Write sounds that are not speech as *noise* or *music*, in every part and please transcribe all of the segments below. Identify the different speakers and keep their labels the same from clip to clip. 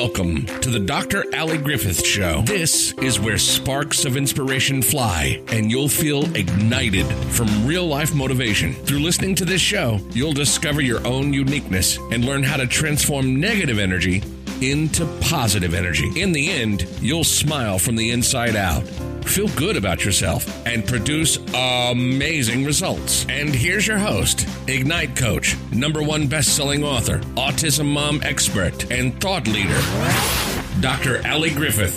Speaker 1: Welcome to the Dr. Ali Griffith Show. This is where sparks of inspiration fly and you'll feel ignited from real life motivation. Through listening to this show, you'll discover your own uniqueness and learn how to transform negative energy into positive energy. In the end, you'll smile from the inside out feel good about yourself, and produce amazing results. And here's your host, Ignite Coach, number one best-selling author, autism mom expert, and thought leader, Dr. Ali Griffith.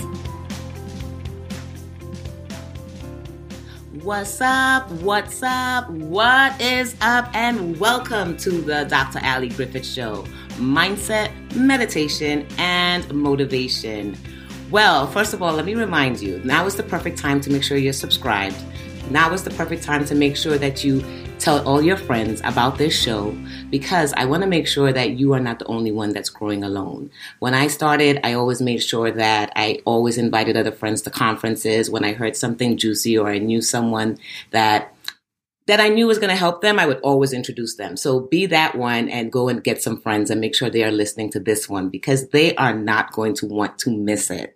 Speaker 2: What's up? What's up? What is up? And welcome to the Dr. Ali Griffith Show mindset, meditation, and motivation. Well, first of all, let me remind you now is the perfect time to make sure you're subscribed. Now is the perfect time to make sure that you tell all your friends about this show because I want to make sure that you are not the only one that's growing alone. When I started, I always made sure that I always invited other friends to conferences when I heard something juicy or I knew someone that that I knew was going to help them, I would always introduce them. So be that one and go and get some friends and make sure they are listening to this one because they are not going to want to miss it.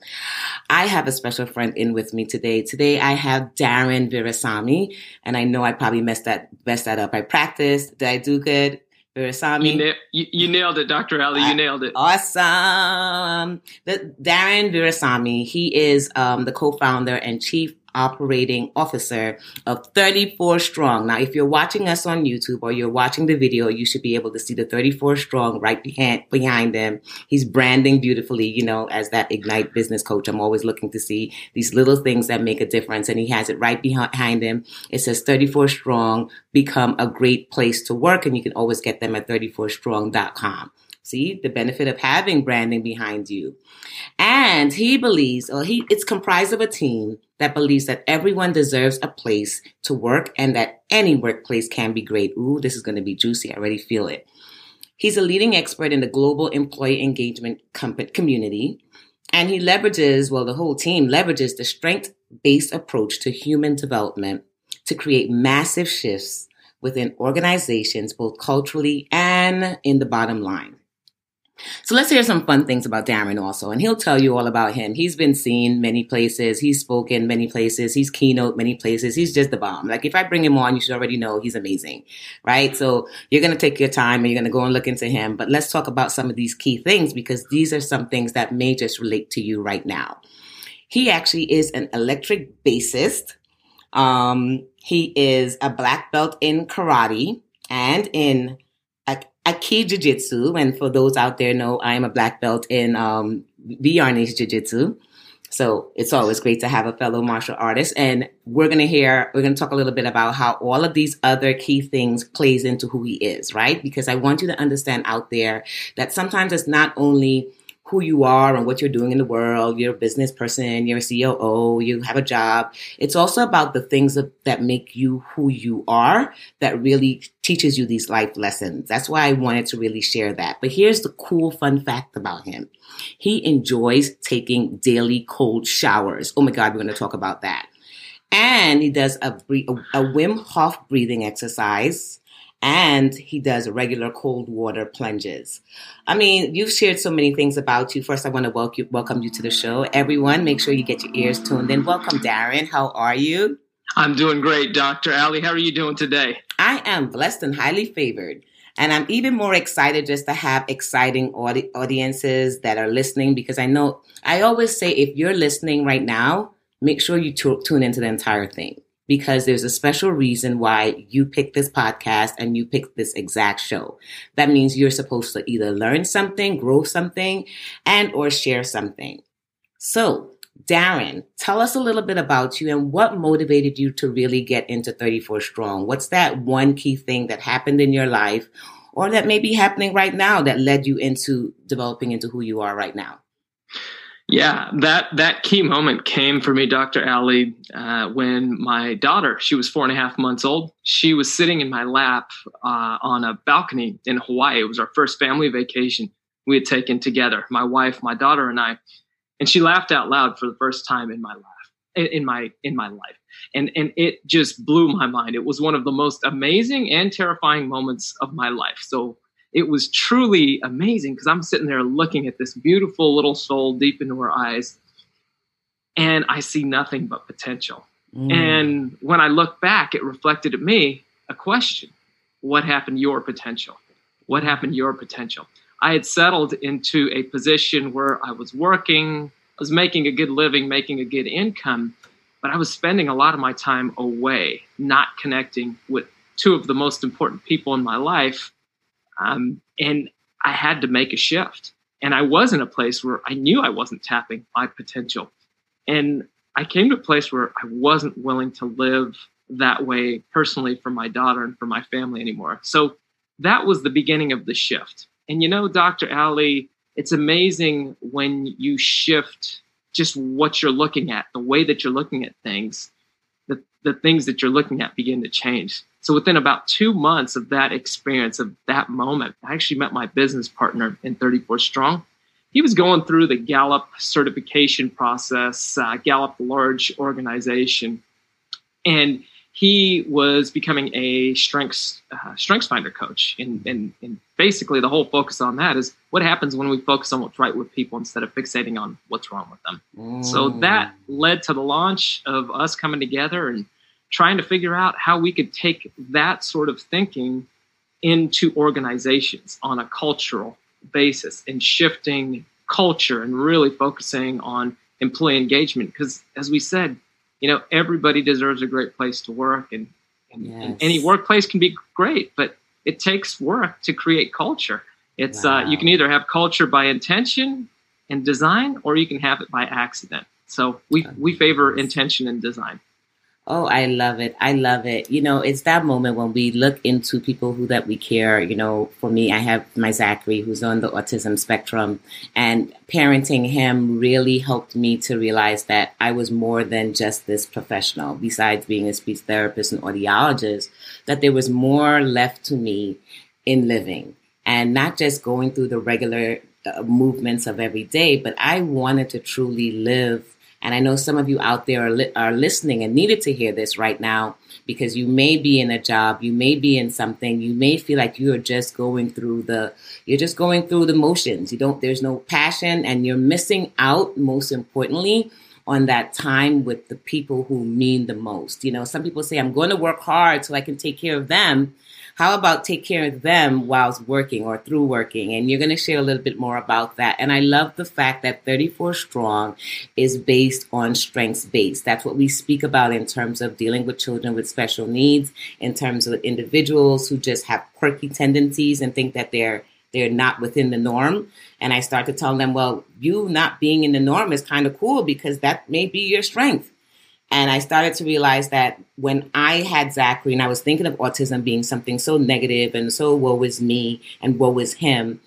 Speaker 2: I have a special friend in with me today. Today I have Darren Virassammy and I know I probably messed that, messed that up. I practiced. Did I do good? Virassammy.
Speaker 3: You, na- you, you, nailed it, Dr. Ali. You nailed it.
Speaker 2: Awesome. The, Darren Virassammy, he is um, the co-founder and chief operating officer of 34 Strong. Now, if you're watching us on YouTube or you're watching the video, you should be able to see the 34 Strong right behind, behind him. He's branding beautifully, you know, as that Ignite business coach. I'm always looking to see these little things that make a difference. And he has it right behind him. It says 34 Strong, become a great place to work. And you can always get them at 34strong.com. See the benefit of having branding behind you. And he believes, or he, it's comprised of a team that believes that everyone deserves a place to work and that any workplace can be great. Ooh, this is going to be juicy. I already feel it. He's a leading expert in the global employee engagement community. And he leverages, well, the whole team leverages the strength based approach to human development to create massive shifts within organizations, both culturally and in the bottom line. So let's hear some fun things about Darren also, and he'll tell you all about him. He's been seen many places. He's spoken many places. He's keynote many places. He's just the bomb. Like if I bring him on, you should already know he's amazing, right? So you're going to take your time and you're going to go and look into him. But let's talk about some of these key things because these are some things that may just relate to you right now. He actually is an electric bassist. Um, he is a black belt in karate and in Aiki Jiu Jitsu. And for those out there know, I am a black belt in um, Viarnese Jiu Jitsu. So it's always great to have a fellow martial artist. And we're going to hear, we're going to talk a little bit about how all of these other key things plays into who he is, right? Because I want you to understand out there that sometimes it's not only who you are and what you're doing in the world. You're a business person, you're a COO, you have a job. It's also about the things that, that make you who you are that really teaches you these life lessons. That's why I wanted to really share that. But here's the cool fun fact about him. He enjoys taking daily cold showers. Oh my God, we're going to talk about that. And he does a, a Wim Hof breathing exercise and he does regular cold water plunges. I mean, you've shared so many things about you. First, I want to welcome you, welcome you to the show. Everyone, make sure you get your ears tuned in. Welcome, Darren. How are you?
Speaker 3: I'm doing great, Dr. Ali. How are you doing today?
Speaker 2: I am blessed and highly favored. And I'm even more excited just to have exciting audi- audiences that are listening because I know I always say if you're listening right now, make sure you t- tune into the entire thing because there's a special reason why you picked this podcast and you picked this exact show. That means you're supposed to either learn something, grow something, and or share something. So, Darren, tell us a little bit about you and what motivated you to really get into 34 Strong. What's that one key thing that happened in your life or that may be happening right now that led you into developing into who you are right now?
Speaker 3: Yeah, that that key moment came for me, Dr. Ali, uh, when my daughter, she was four and a half months old, she was sitting in my lap uh, on a balcony in Hawaii. It was our first family vacation we had taken together, my wife, my daughter, and I, and she laughed out loud for the first time in my life, in my in my life, and and it just blew my mind. It was one of the most amazing and terrifying moments of my life. So it was truly amazing because I'm sitting there looking at this beautiful little soul deep into her eyes, and I see nothing but potential. Mm. And when I look back, it reflected at me a question What happened to your potential? What happened to your potential? I had settled into a position where I was working, I was making a good living, making a good income, but I was spending a lot of my time away, not connecting with two of the most important people in my life. Um, and I had to make a shift. And I was in a place where I knew I wasn't tapping my potential. And I came to a place where I wasn't willing to live that way personally for my daughter and for my family anymore. So that was the beginning of the shift. And you know, Dr. Ali, it's amazing when you shift just what you're looking at, the way that you're looking at things, the, the things that you're looking at begin to change. So within about two months of that experience, of that moment, I actually met my business partner in 34 Strong. He was going through the Gallup certification process, uh, Gallup, large organization. And he was becoming a strengths uh, strengths finder coach and, and and basically the whole focus on that is what happens when we focus on what's right with people instead of fixating on what's wrong with them mm. so that led to the launch of us coming together and trying to figure out how we could take that sort of thinking into organizations on a cultural basis and shifting culture and really focusing on employee engagement because as we said you know, everybody deserves a great place to work, and, and, yes. and any workplace can be great, but it takes work to create culture. It's wow. uh, you can either have culture by intention and design, or you can have it by accident. So we we favor intention and design.
Speaker 2: Oh, I love it. I love it. You know, it's that moment when we look into people who that we care. You know, for me, I have my Zachary who's on the autism spectrum and parenting him really helped me to realize that I was more than just this professional. Besides being a speech therapist and audiologist, that there was more left to me in living and not just going through the regular uh, movements of every day, but I wanted to truly live and I know some of you out there are, li- are listening and needed to hear this right now because you may be in a job, you may be in something, you may feel like you are just going through the, you're just going through the motions. You don't, there's no passion and you're missing out, most importantly, on that time with the people who mean the most. You know, some people say, I'm going to work hard so I can take care of them. How about take care of them whilst working or through working? And you're going to share a little bit more about that. And I love the fact that 34 Strong is based on strengths based. That's what we speak about in terms of dealing with children with special needs, in terms of individuals who just have quirky tendencies and think that they're they're not within the norm. And I start to tell them, well, you not being in the norm is kind of cool because that may be your strength. And I started to realize that when I had Zachary and I was thinking of autism being something so negative and so woe is me and woe is him,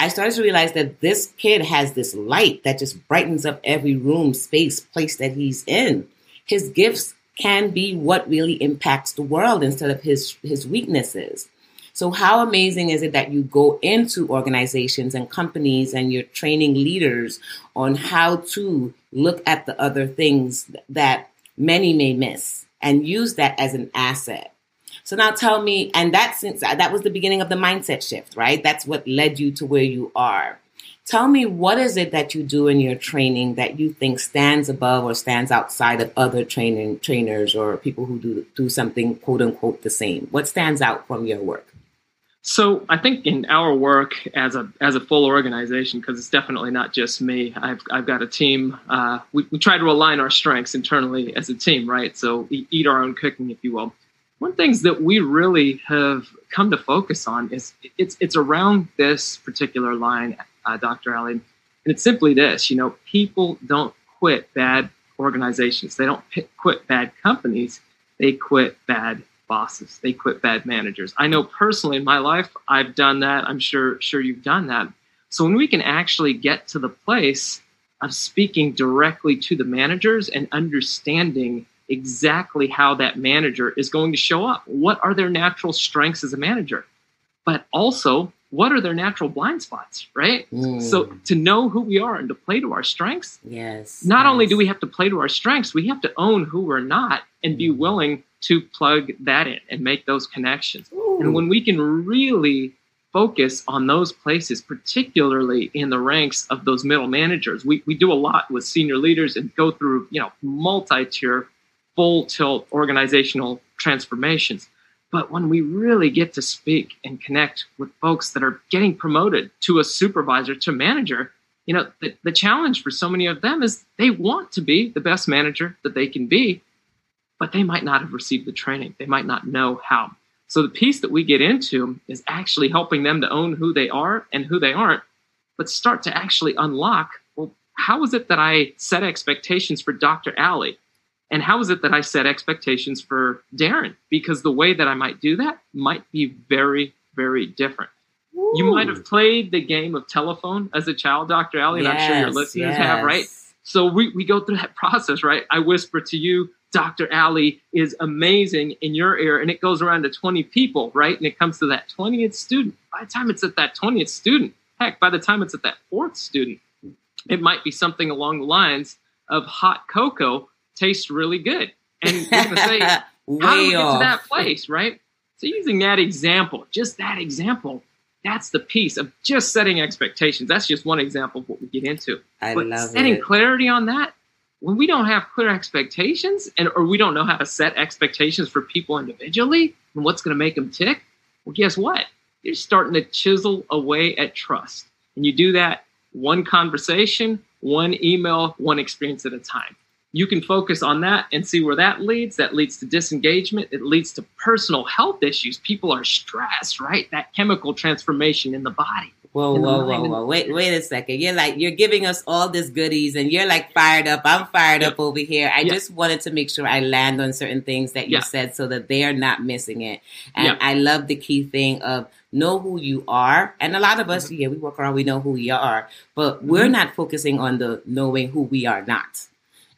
Speaker 2: I started to realize that this kid has this light that just brightens up every room, space, place that he's in. His gifts can be what really impacts the world instead of his his weaknesses. So how amazing is it that you go into organizations and companies and you're training leaders on how to look at the other things that many may miss and use that as an asset. So now tell me, and that since that was the beginning of the mindset shift, right? That's what led you to where you are. Tell me what is it that you do in your training that you think stands above or stands outside of other training trainers or people who do do something quote unquote the same? What stands out from your work?
Speaker 3: So I think in our work as a as a full organization, because it's definitely not just me. I've I've got a team. Uh, we we try to align our strengths internally as a team, right? So we eat our own cooking, if you will. One things that we really have come to focus on is it's it's around this particular line, uh, Dr. Ali, and it's simply this: you know, people don't quit bad organizations. They don't quit bad companies. They quit bad bosses. They quit bad managers. I know personally in my life, I've done that. I'm sure sure you've done that. So when we can actually get to the place of speaking directly to the managers and understanding exactly how that manager is going to show up. What are their natural strengths as a manager? But also, what are their natural blind spots, right? Mm. So to know who we are and to play to our strengths.
Speaker 2: Yes.
Speaker 3: Not
Speaker 2: yes.
Speaker 3: only do we have to play to our strengths, we have to own who we're not and be mm. willing to plug that in and make those connections. Ooh. And when we can really focus on those places, particularly in the ranks of those middle managers. We, we do a lot with senior leaders and go through, you know, multi-tier, full tilt organizational transformations. But when we really get to speak and connect with folks that are getting promoted to a supervisor, to manager, you know, the, the challenge for so many of them is they want to be the best manager that they can be, but they might not have received the training. They might not know how. So the piece that we get into is actually helping them to own who they are and who they aren't, but start to actually unlock well, how is it that I set expectations for Dr. Ali? And how is it that I set expectations for Darren? Because the way that I might do that might be very, very different. Ooh. You might have played the game of telephone as a child, Dr. Ali, and yes, I'm sure your listeners yes. have, right? So we, we go through that *laughs* process, right? I whisper to you, Dr. Ali is amazing in your ear, and it goes around to 20 people, right? And it comes to that 20th student. By the time it's at that 20th student, heck, by the time it's at that fourth student, it might be something along the lines of hot cocoa tastes really good. And you're going to say, *laughs* how do we get to that place, right? So using that example, just that example, that's the piece of just setting expectations. That's just one example of what we get into.
Speaker 2: I
Speaker 3: but
Speaker 2: love
Speaker 3: setting
Speaker 2: it.
Speaker 3: clarity on that, when we don't have clear expectations and or we don't know how to set expectations for people individually and what's going to make them tick, well, guess what? You're starting to chisel away at trust. And you do that one conversation, one email, one experience at a time you can focus on that and see where that leads. That leads to disengagement. It leads to personal health issues. People are stressed, right? That chemical transformation in the body.
Speaker 2: Whoa, whoa, whoa, whoa. Wait, wait a second. You're like, you're giving us all this goodies and you're like fired up. I'm fired up over here. I just wanted to make sure I land on certain things that you said so that they're not missing it. And I love the key thing of know who you are. And a lot of us, mm-hmm. yeah, we work around, we know who we are, but we're mm-hmm. not focusing on the knowing who we are not.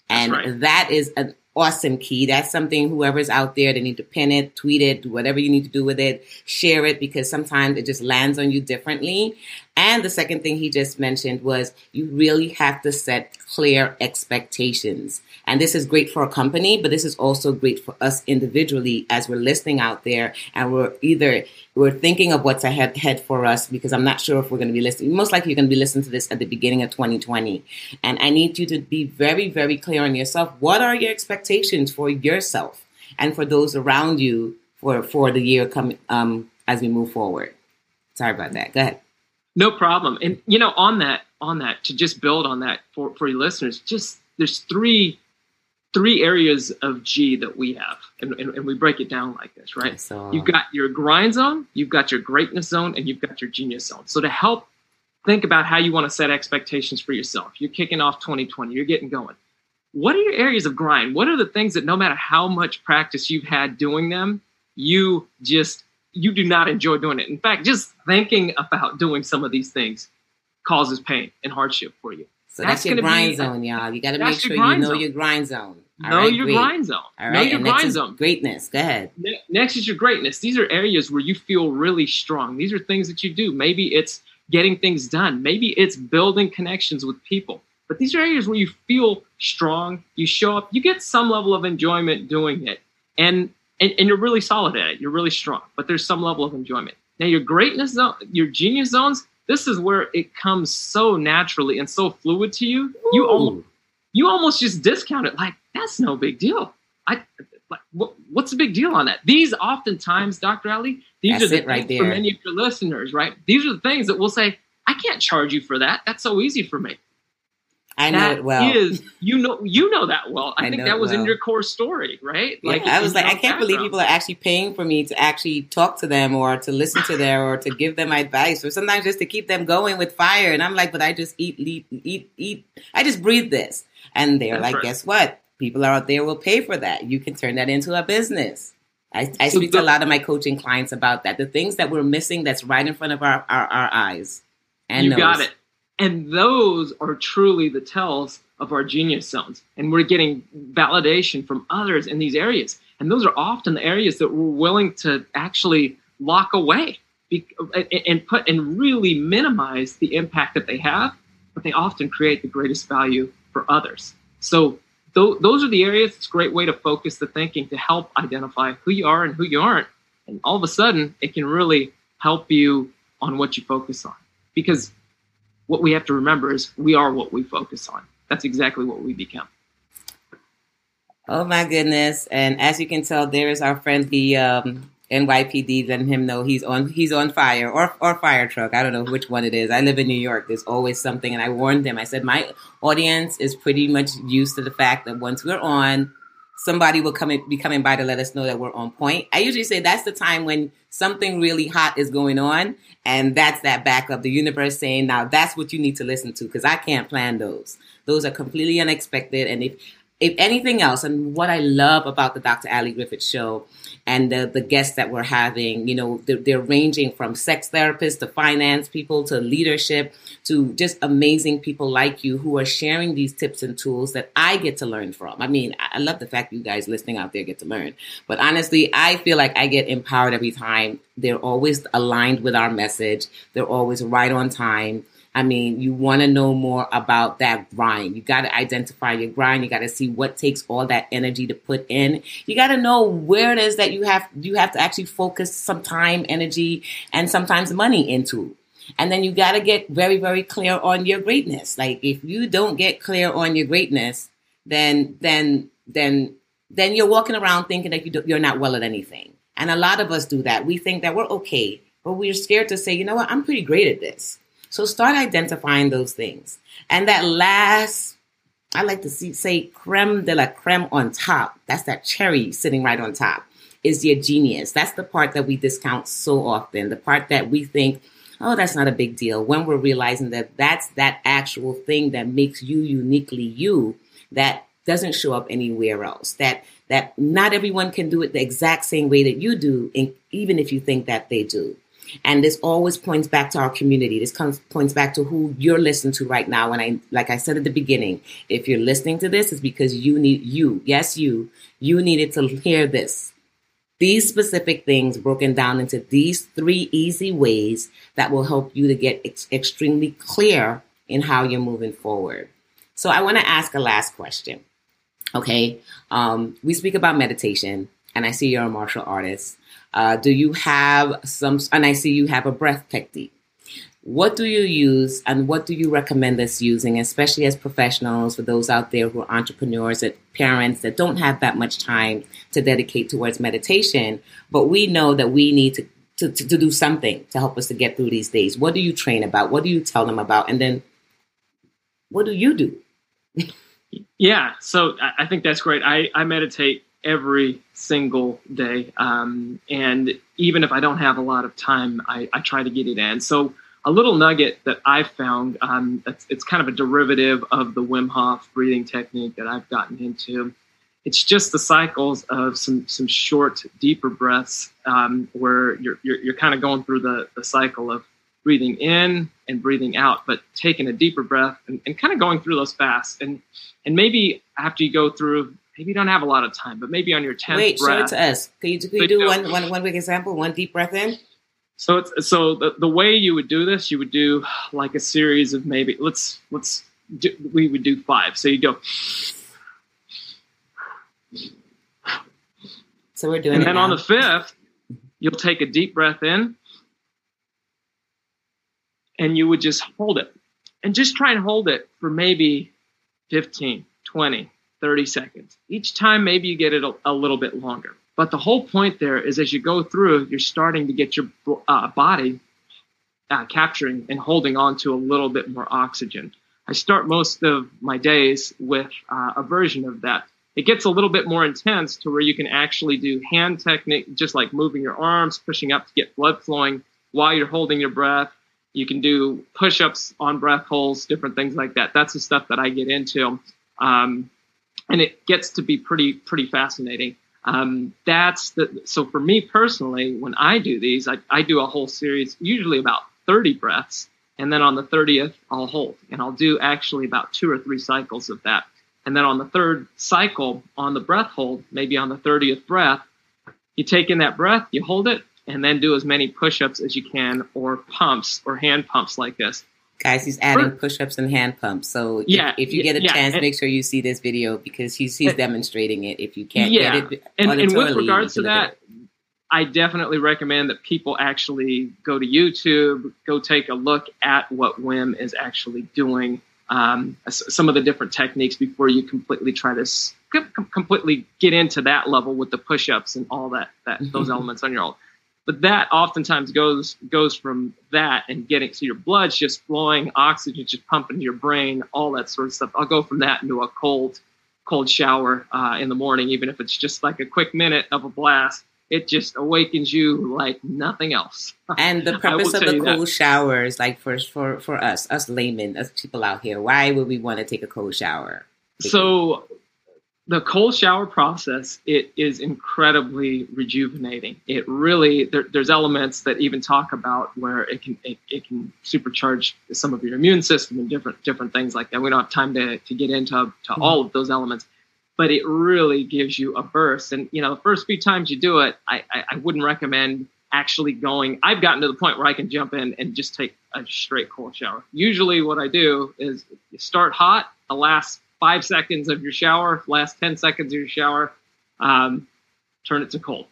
Speaker 2: And right. that is an awesome key. That's something whoever's out there, they need to pin it, tweet it, do whatever you need to do with it, share it because sometimes it just lands on you differently. And the second thing he just mentioned was you really have to set clear expectations. And this is great for a company, but this is also great for us individually as we're listening out there and we're either we're thinking of what's ahead, ahead for us because I'm not sure if we're going to be listening. Most likely you're going to be listening to this at the beginning of 2020. And I need you to be very, very clear on yourself. What are your expectations for yourself and for those around you for, for the year coming, um, as we move forward? Sorry about that. Go ahead.
Speaker 3: No problem. And you know, on that, on that, to just build on that for, for your listeners, just there's three three areas of G that we have, and, and, and we break it down like this, right? So, uh-huh. you've got your grind zone, you've got your greatness zone, and you've got your genius zone. So to help think about how you want to set expectations for yourself, you're kicking off 2020, you're getting going. What are your areas of grind? What are the things that no matter how much practice you've had doing them, you just you do not enjoy doing it. In fact, just thinking about doing some of these things causes pain and hardship for you.
Speaker 2: So that's, that's your grind zone, y'all. You got to make sure you know zone. your grind zone.
Speaker 3: All know right, your
Speaker 2: great.
Speaker 3: grind zone.
Speaker 2: All right,
Speaker 3: know your grind zone.
Speaker 2: Greatness. Go ahead.
Speaker 3: Ne- next is your greatness. These are areas where you feel really strong. These are things that you do. Maybe it's getting things done. Maybe it's building connections with people. But these are areas where you feel strong. You show up. You get some level of enjoyment doing it, and and, and you're really solid at it. You're really strong. But there's some level of enjoyment. Now your greatness zone, your genius zones this is where it comes so naturally and so fluid to you. Ooh. You almost, you almost just discount it like that's no big deal. I like what, what's the big deal on that? These oftentimes, Dr. Ali, these
Speaker 2: that's
Speaker 3: are the
Speaker 2: right
Speaker 3: for many of your listeners, right? These are the things that we'll say, I can't charge you for that. That's so easy for me.
Speaker 2: I know
Speaker 3: that
Speaker 2: it well.
Speaker 3: Is, you know you know that well. I, I think that was
Speaker 2: well.
Speaker 3: in your core story, right?
Speaker 2: Yeah, like I was like, I can't believe people are actually paying for me to actually talk to them or to listen to them or to *laughs* give them advice or sometimes just to keep them going with fire. And I'm like, but I just eat, eat, eat, eat. I just breathe this. And they're That's like, right. guess what? People are out there will pay for that. You can turn that into a business. I, I speak to a lot of my coaching clients about that. The things that we're missing that's right in front of our, our, our eyes. And
Speaker 3: you
Speaker 2: nose.
Speaker 3: got it. And those are truly the tells of our genius zones. And we're getting validation from others in these areas. And those are often the areas that we're willing to actually lock away and put and really minimize the impact that they have, but they often create the greatest value for others. So those are the areas. It's a great way to focus the thinking to help identify who you are and who you aren't. And all of a sudden, it can really help you on what you focus on. Because what we have to remember is we are what we focus on. That's exactly what we become.
Speaker 2: Oh my goodness! And as you can tell, there is our friend the um, NYPD letting him know he's on he's on fire or or fire truck. I don't know which one it is. I live in New York. There's always something, and I warned them. I said my audience is pretty much used to the fact that once we're on, somebody will come in, be coming by to let us know that we're on point. I usually say that's the time when something really hot is going on, and that's that backup. The universe saying, "Now that's what you need to listen to," because I can't plan those. Those are completely unexpected, and if if anything else, and what I love about the Dr. Ali Griffith show and the, the guests that we're having, you know, they're, they're, ranging from sex therapists to finance people to leadership to just amazing people like you who are sharing these tips and tools that I get to learn from. I mean, I love the fact you guys listening out there get to learn, but honestly, I feel like I get empowered every time. They're always aligned with our message. They're always right on time I mean, you want to know more about that grind. You got to identify your grind. You got to see what takes all that energy to put in. You got to know where it is that you have you have to actually focus some time, energy, and sometimes money into. And then you got to get very, very clear on your greatness. Like if you don't get clear on your greatness, then then then then you're walking around thinking that you you're not well at anything. And a lot of us do that. We think that we're okay, but we're scared to say, you know what, I'm pretty great at this. So start identifying those things. And that last, I like to see, say creme de la creme on top. That's that cherry sitting right on top is your genius. That's the part that we discount so often. The part that we think, oh, that's not a big deal when we're realizing that that's that actual thing that makes you uniquely you that doesn't show up anywhere else. That that not everyone can do it the exact same way that you do, and even if you think that they do. And this always points back to our community. This comes points back to who you're listening to right now. And I, like I said at the beginning, if you're listening to this, it's because you need you, yes, you, you needed to hear this. These specific things broken down into these three easy ways that will help you to get ex- extremely clear in how you're moving forward. So I want to ask a last question. Okay. Um, we speak about meditation and I see you're a martial artist. Uh, do you have some, and I see you have a breath technique. What do you use and what do you recommend us using, especially as professionals, for those out there who are entrepreneurs and parents that don't have that much time to dedicate towards meditation, but we know that we need to, to, to do something to help us to get through these days? What do you train about? What do you tell them about? And then what do you do? *laughs*
Speaker 3: yeah, so I think that's great. I, I meditate every single day. Um, and even if I don't have a lot of time, I, I, try to get it in. So a little nugget that I've found, um, it's, it's, kind of a derivative of the Wim Hof breathing technique that I've gotten into. It's just the cycles of some some short, deeper breaths um, where you're, you're, you're kind of going through the, the cycle of breathing in and breathing out, but taking a deeper breath and, and kind of going through those fast. And and maybe after you go through maybe you don't have a lot of time, but maybe on your 10th
Speaker 2: Wait,
Speaker 3: breath.
Speaker 2: show it to us. Can you, can you do one, one, one big example? One deep breath in?
Speaker 3: So it's so the, the way you would do this, you would do like a series of maybe let's let's do, we would do five. So you go.
Speaker 2: So we're doing.
Speaker 3: And then now. on the fifth, you'll take a deep breath in, and you would just hold it, and just try and hold it for maybe 15, 20, 30 seconds. Each time, maybe you get it a, a little bit longer. But the whole point there is as you go through, you're starting to get your uh, body uh, capturing and holding on to a little bit more oxygen. I start most of my days with uh, a version of that. It gets a little bit more intense to where you can actually do hand technique, just like moving your arms, pushing up to get blood flowing while you're holding your breath. You can do push ups on breath holds, different things like that. That's the stuff that I get into. Um, and it gets to be pretty pretty fascinating. Um, that's the so for me personally, when I do these, I, I do a whole series, usually about 30 breaths, and then on the 30th, I'll hold, and I'll do actually about two or three cycles of that. And then on the third cycle, on the breath hold, maybe on the 30th breath, you take in that breath, you hold it, and then do as many push-ups as you can, or pumps, or hand pumps like this.
Speaker 2: Guys, he's adding push-ups and hand pumps. So
Speaker 3: yeah,
Speaker 2: if, if you get a
Speaker 3: yeah,
Speaker 2: chance,
Speaker 3: and,
Speaker 2: make sure you see this video because he's he's demonstrating it. If you can't
Speaker 3: yeah.
Speaker 2: get it,
Speaker 3: and, and with regards to that, I definitely recommend that people actually go to YouTube, go take a look at what Wim is actually doing, um, some of the different techniques before you completely try to completely get into that level with the push-ups and all that, that those *laughs* elements on your own. But that oftentimes goes goes from that and getting so your blood's just flowing, oxygen just pumping to your brain, all that sort of stuff. I'll go from that into a cold cold shower uh, in the morning, even if it's just like a quick minute of a blast it just awakens you like nothing else. *laughs*
Speaker 2: And the purpose of the cold that. showers, like for for for us, us laymen, us people out here, why would we want to take a cold shower?
Speaker 3: So the cold shower process it is incredibly rejuvenating. It really there, there's elements that even talk about where it can it, it, can supercharge some of your immune system and different different things like that. We don't have time to to get into to mm-hmm. all of those elements but it really gives you a burst. And you know, the first few times you do it, I, I, I wouldn't recommend actually going. I've gotten to the point where I can jump in and just take a straight cold shower. Usually, what I do is start hot, the last five seconds of your shower, last ten seconds of your shower, um, turn it to cold.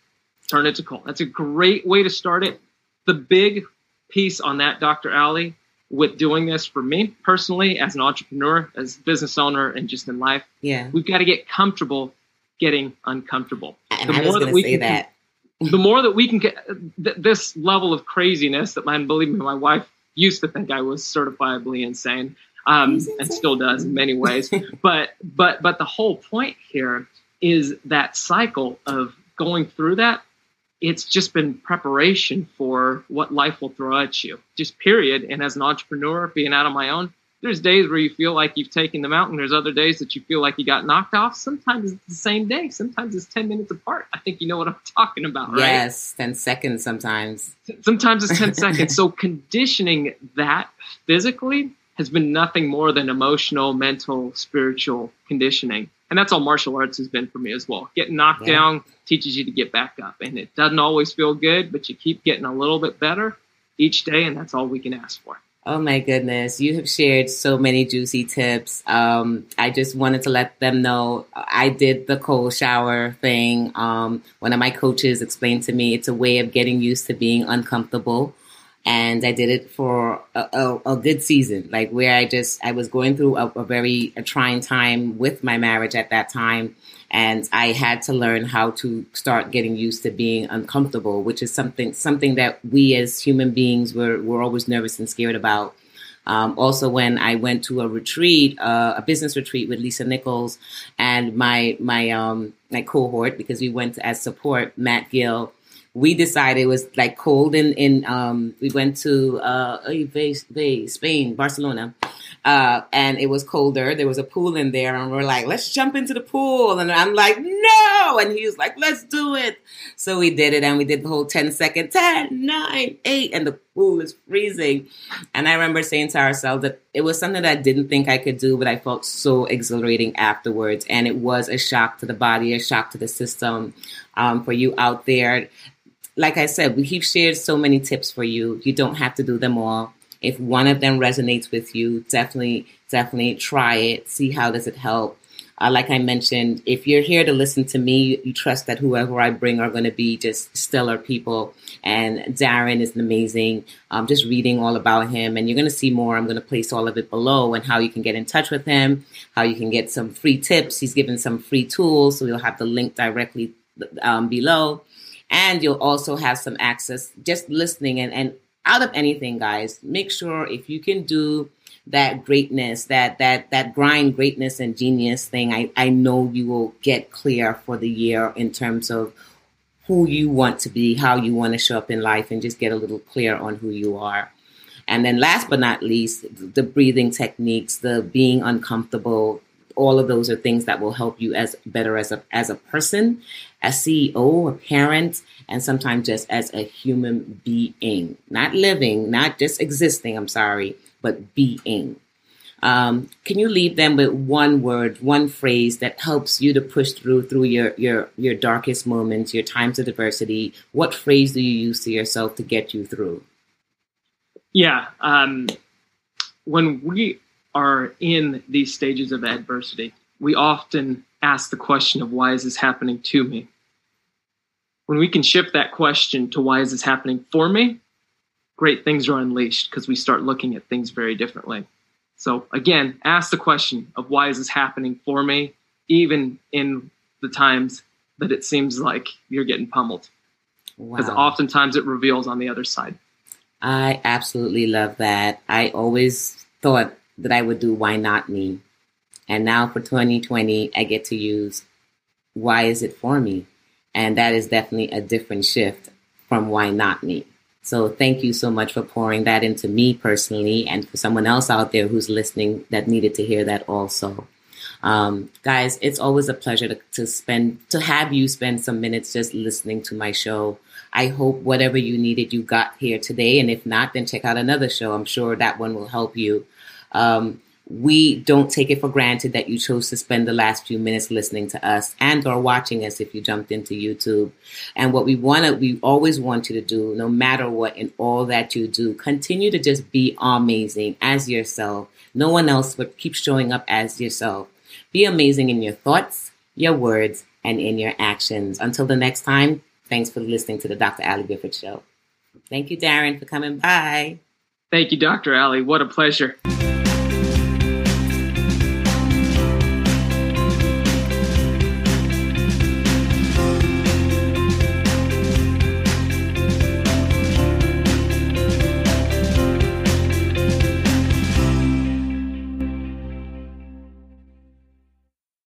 Speaker 3: Turn it to cold. That's a great way to start it. The big piece on that, Dr. Ali, with doing this for me personally as an entrepreneur, as business owner, and just in life.
Speaker 2: Yeah,
Speaker 3: we've got to get comfortable getting uncomfortable.
Speaker 2: And the I was going to say can, that.
Speaker 3: the more that we can get th- this level of craziness that, man, believe me, my wife used to think I was certifiably insane, um, and still does in many ways. *laughs* but but but the whole point here is that cycle of going through that it's just been preparation for what life will throw at you, just period. And as an entrepreneur, being out on my own, there's days where you feel like you've taken the mountain. There's other days that you feel like you got knocked off. Sometimes it's the same day. Sometimes it's 10 minutes apart. I think you know what I'm *laughs* talking about, right?
Speaker 2: Yes, 10 seconds sometimes.
Speaker 3: Sometimes it's 10 seconds. So conditioning that physically has been nothing more than emotional, mental, spiritual conditioning. And that's all martial arts has been for me as well. Getting knocked yeah. down teaches you to get back up. And it doesn't always feel good, but you keep getting a little bit better each day. And that's all we can ask for.
Speaker 2: Oh my goodness. You have shared so many juicy tips. Um, I just wanted to let them know I did the cold shower thing. Um, one of my coaches explained to me it's a way of getting used to being uncomfortable and I did it for a, a, a, good season, like where I just I was going through a, a very trying time with my marriage at that time, and I had to learn how to start getting used to being uncomfortable, which is something something that we as human beings were were always nervous and scared about. Um, also, when I went to a retreat, uh, a business retreat with Lisa Nichols and my my um, my cohort, because we went as support, Matt Gill we decided it was like cold in in um we went to uh Spain, Barcelona. Uh, and it was colder. There was a pool in there, and we're like, let's jump into the pool. And I'm like, no. And he was like, let's do it. So we did it, and we did the whole 10 second 10, 9, 8, and the pool is freezing. And I remember saying to ourselves that it was something that I didn't think I could do, but I felt so exhilarating afterwards. And it was a shock to the body, a shock to the system. Um, for you out there like I said, we've shared so many tips for you. You don't have to do them all. If one of them resonates with you, definitely, definitely try it. See how does it help. Uh, like I mentioned, if you're here to listen to me, you trust that whoever I bring are going to be just stellar people. And Darren is amazing. I'm um, just reading all about him, and you're going to see more. I'm going to place all of it below and how you can get in touch with him, how you can get some free tips. He's given some free tools, so we'll have the link directly um, below. And you'll also have some access just listening and, and out of anything, guys, make sure if you can do that greatness, that that that grind greatness and genius thing, I, I know you will get clear for the year in terms of who you want to be, how you want to show up in life, and just get a little clear on who you are. And then last but not least, the breathing techniques, the being uncomfortable, all of those are things that will help you as better as a as a person, as CEO, a parent, and sometimes just as a human being, not living, not just existing. I'm sorry, but being. Um, can you leave them with one word, one phrase that helps you to push through through your your your darkest moments, your times of adversity? What phrase do you use to yourself to get you through?
Speaker 3: Yeah, um, when we are in these stages of adversity, we often ask the question of why is this happening to me? when we can shift that question to why is this happening for me, great things are unleashed because we start looking at things very differently. So again, ask the question of why is this happening for me, even in the times that it seems like you're getting pummeled. Because wow. oftentimes it reveals on the other side.
Speaker 2: I absolutely love that. I always thought that I would do why not me. And now for 2020, I get to use why is it for me? And that is definitely a different shift from why not me. So thank you so much for pouring that into me personally and for someone else out there who's listening that needed to hear that also. Um, guys, it's always a pleasure to, to spend, to have you spend some minutes just listening to my show. I hope whatever you needed, you got here today. And if not, then check out another show. I'm sure that one will help you. Um, we don't take it for granted that you chose to spend the last few minutes listening to us and or watching us if you jumped into YouTube. And what we want to, we always want you to do, no matter what, in all that you do, continue to just be amazing as yourself. No one else, but keep showing up as yourself. Be amazing in your thoughts, your words, and in your actions. Until the next time, thanks for listening to the Dr. Ali Griffith Show. Thank you, Darren, for coming by.
Speaker 3: Thank you, Dr. Ali. What a pleasure.